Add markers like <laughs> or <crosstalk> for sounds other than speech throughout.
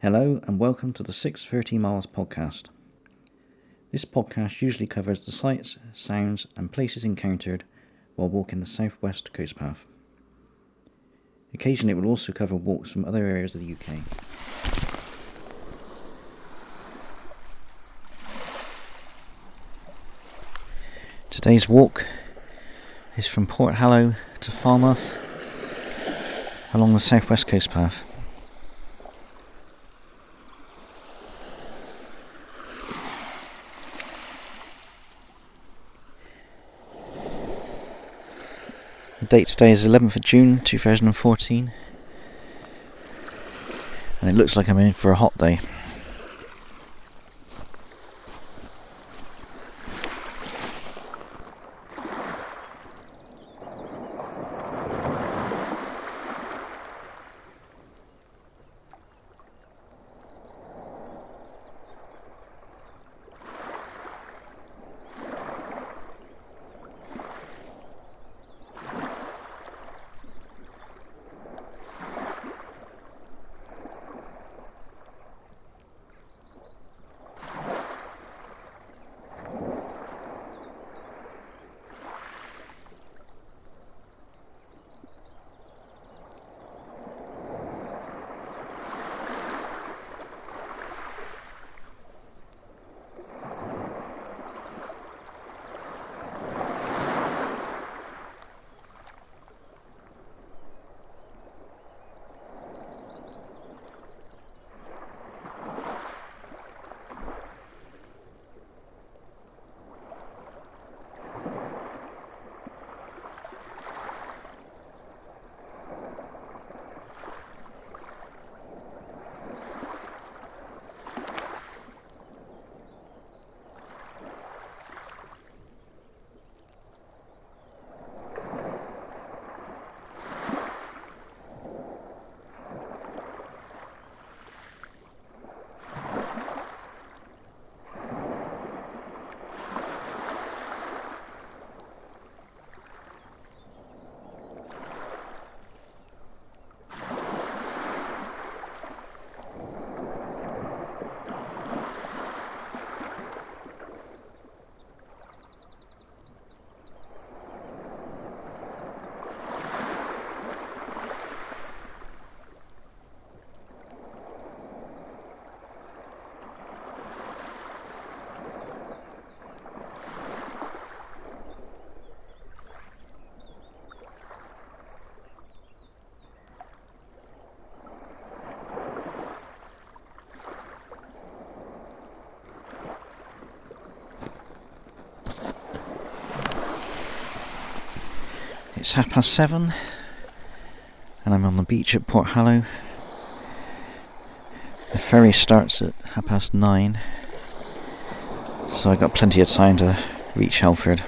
Hello and welcome to the 630 Miles podcast. This podcast usually covers the sights, sounds, and places encountered while walking the southwest coast path. Occasionally, it will also cover walks from other areas of the UK. Today's walk is from Porthallow to Falmouth along the southwest coast path. Date today is 11th of June 2014 and it looks like I'm in for a hot day. It's half past seven, and I'm on the beach at Porthallow. The ferry starts at half past nine, so I've got plenty of time to reach Helford.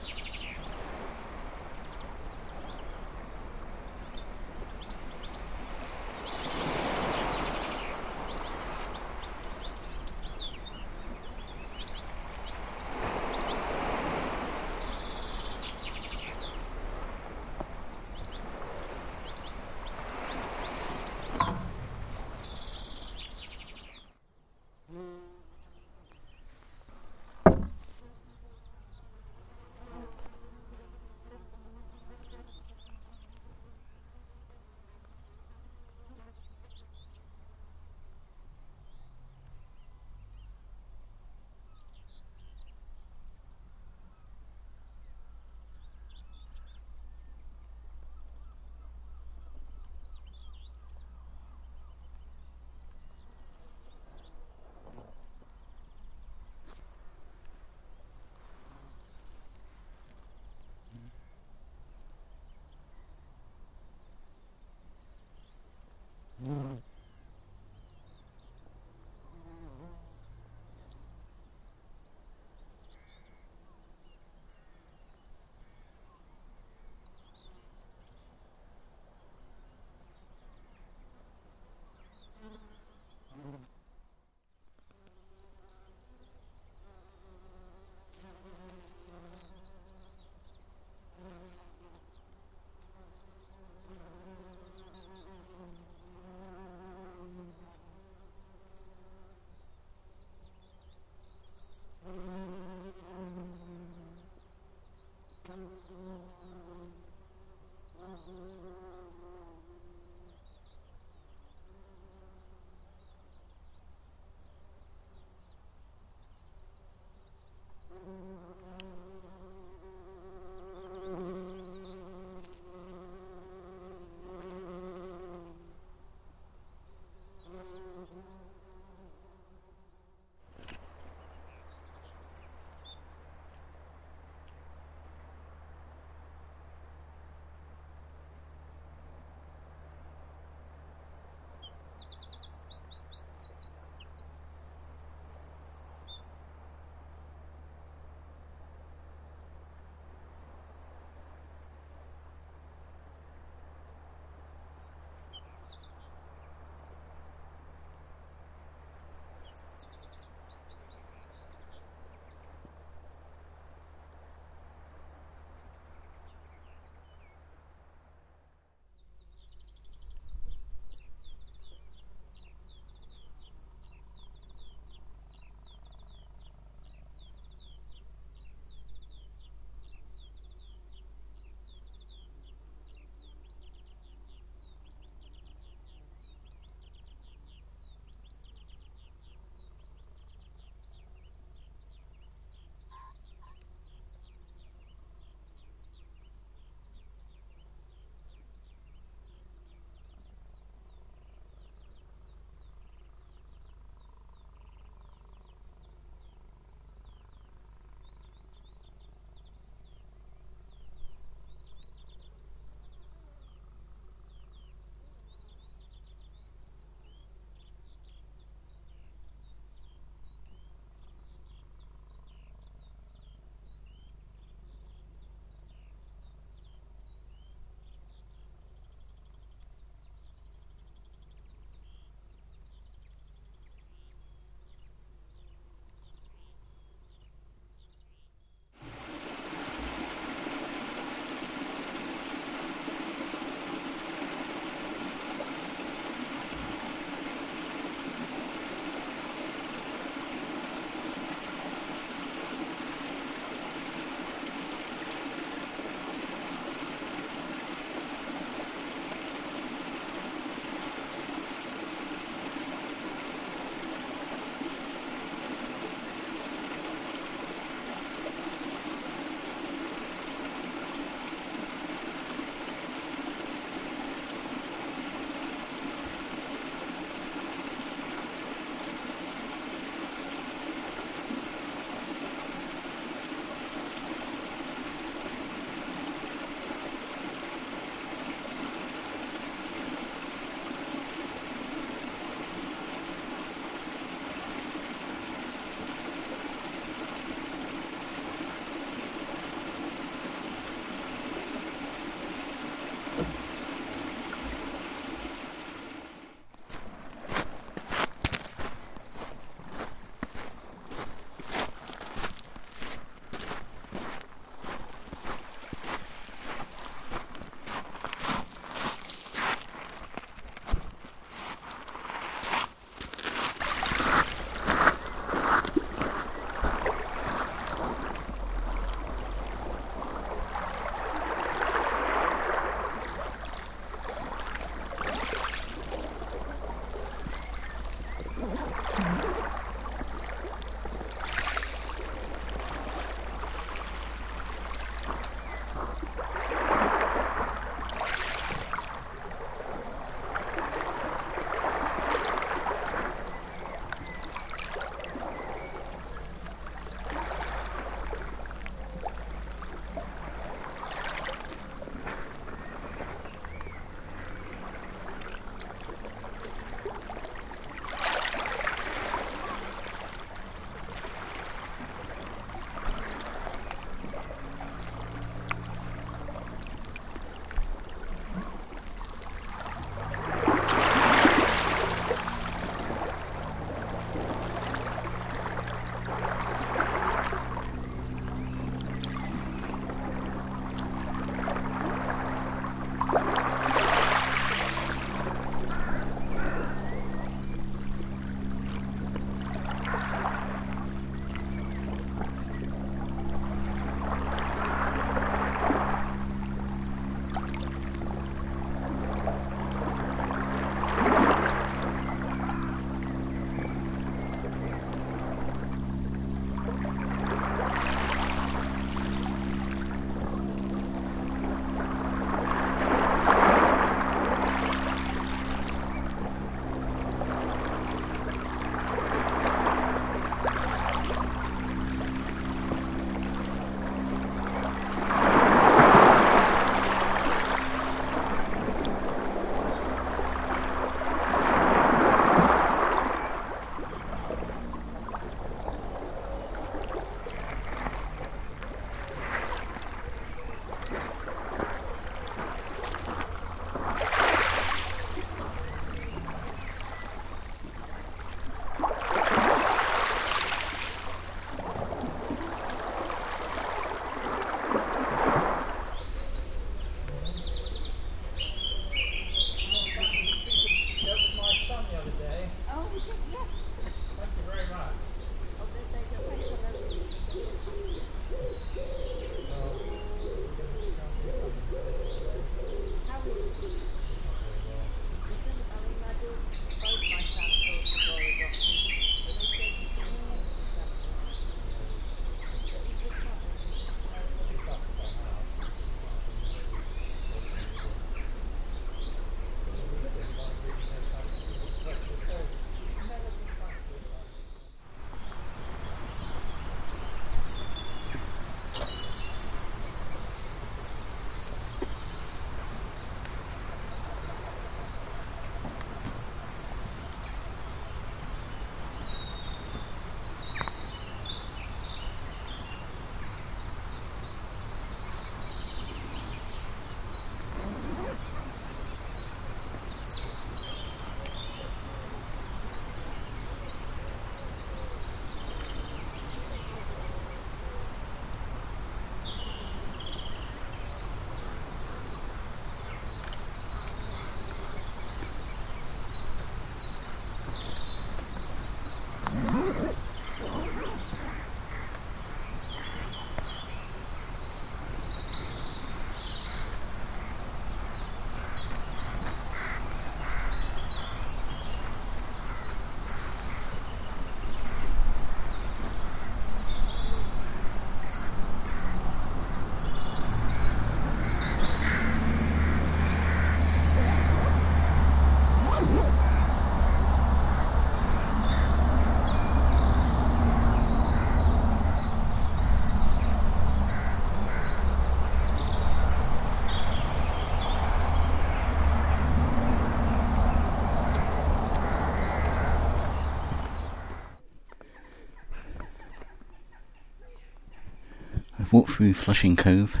Walked through Flushing Cove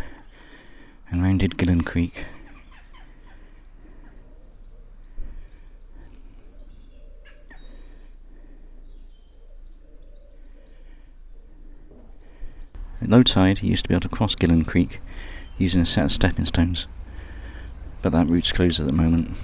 and rounded Gillan Creek. At low tide, you used to be able to cross Gillan Creek using a set of stepping stones, but that route's closed at the moment.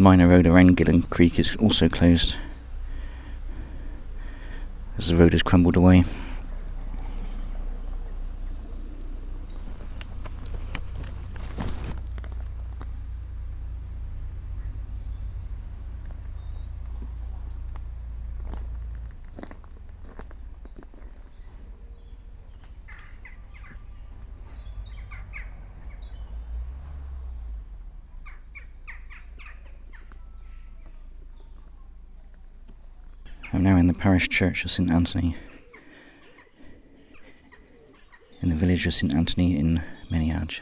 The minor road around Gillan Creek is also closed as the road has crumbled away. I'm now in the parish church of St Anthony, in the village of St Anthony in Meneage.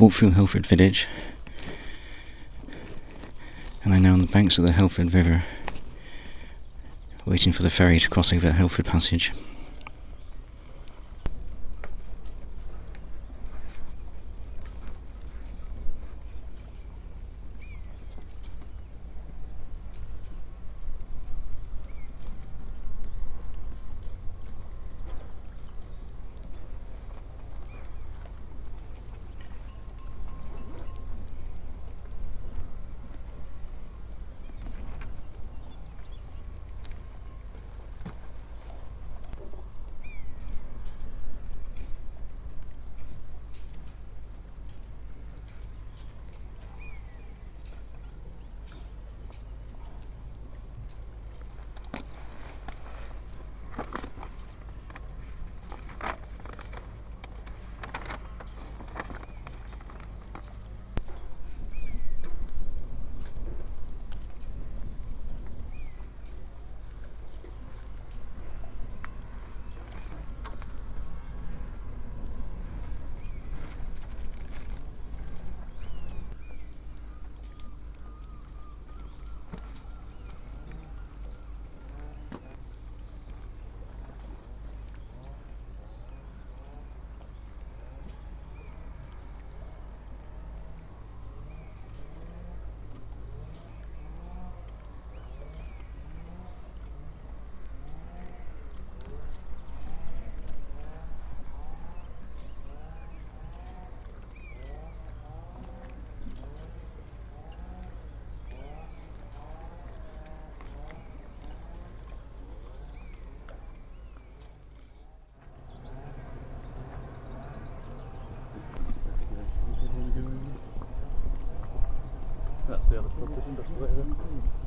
Walked through Helford village and I'm now on the banks of the Helford River waiting for the ferry to cross over the Helford Passage. That's the other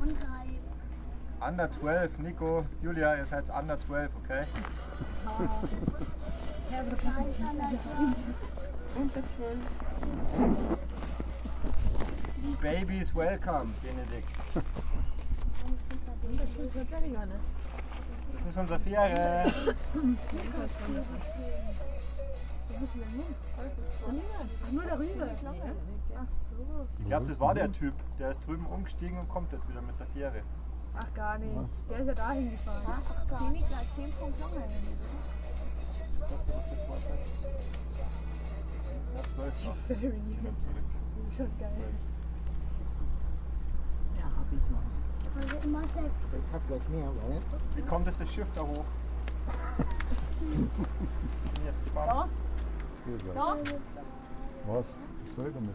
Und drei. Under 12, Nico, Julia, ihr seid under 12, okay? Babies welcome, Benedikt. Das ist unsere Fähre. Nur darüber. Ich glaube, das war der Typ. Der ist drüben umgestiegen und kommt jetzt wieder mit der Fähre. Ach gar nicht. Der ist ja dahin gefahren. Ziemlich gleich 10 Punkte Lange. Ja, 12 noch. Ferry. Wieder zurück. Die ist schon geil. Ja, hab ich noch. Also immer sechs. Ich hab gleich mehr, weil. Wie kommt jetzt das Schiff da hoch? <laughs> Bin jetzt gespannt. Da? Was? Was soll ich damit?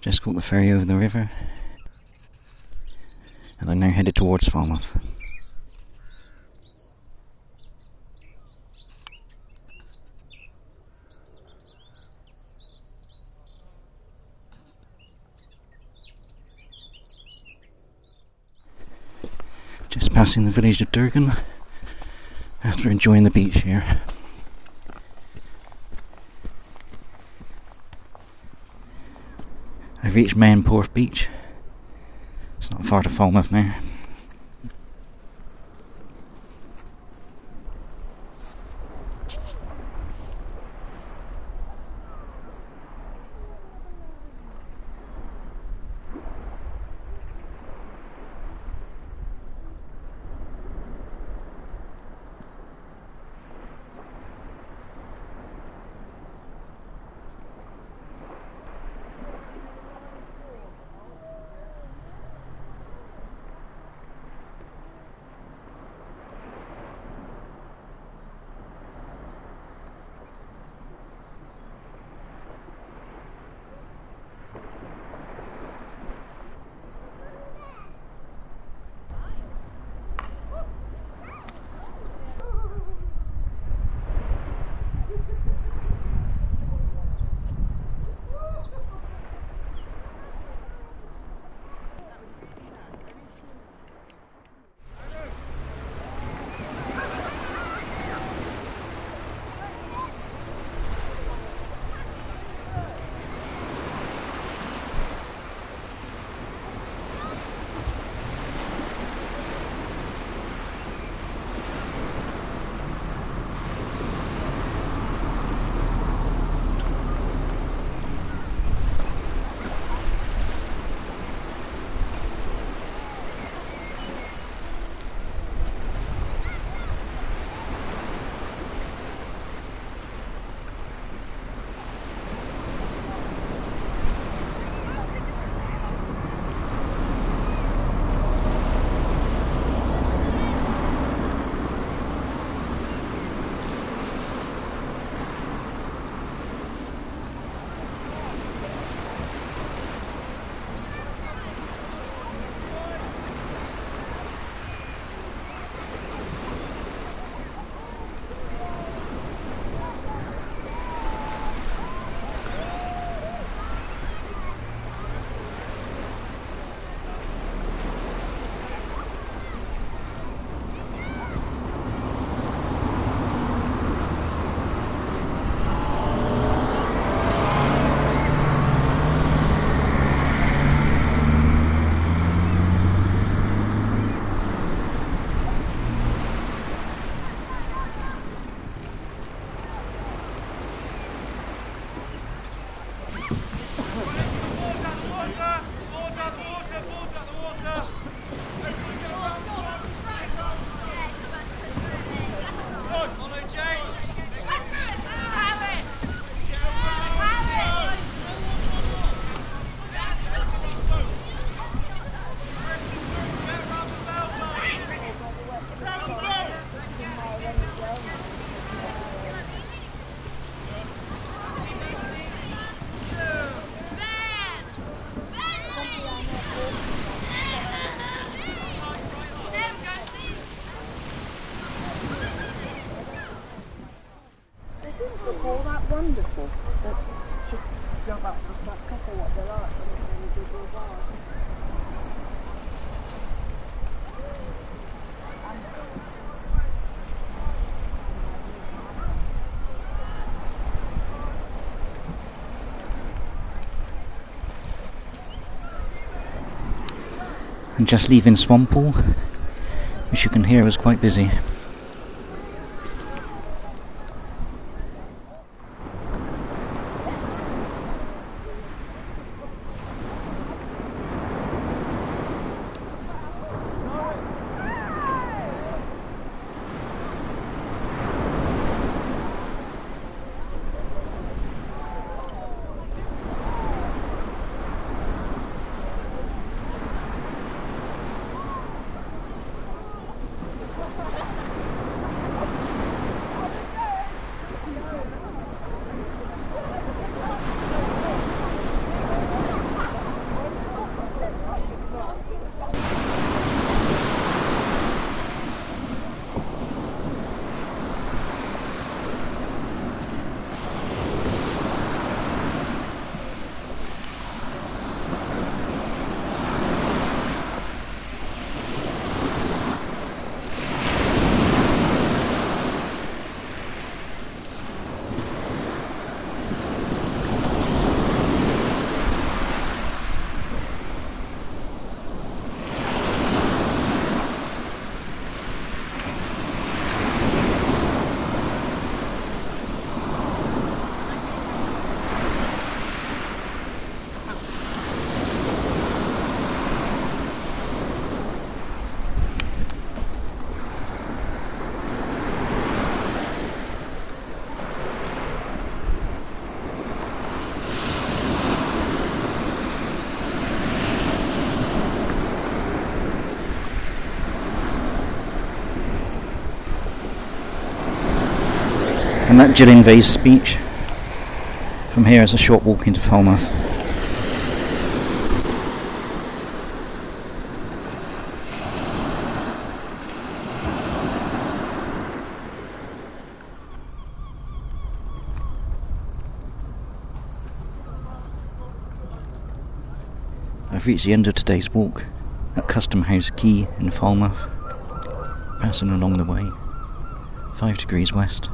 Just caught the ferry over the river, and I'm now headed towards Falmouth. Just passing the village of Durgan after enjoying the beach here. I've reached Maenporth Beach. It's not far to Falmouth now. That should go back to that couple what they're like. I don't know any good or bad. And just leaving Swanpool, which you can hear was quite busy. That Gyllyngvase speech. From here is a short walk into Falmouth. I've reached the end of today's walk at Custom House Quay in Falmouth, passing along the way, five degrees west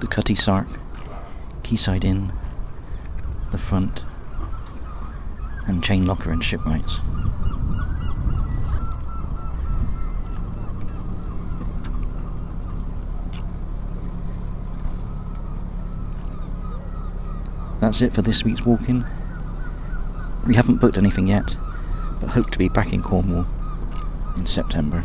the Cutty Sark, Quayside Inn, the front, and Chain Locker and Shipwrights. That's it for this week's walk-in. We haven't booked anything yet, but hope to be back in Cornwall in September.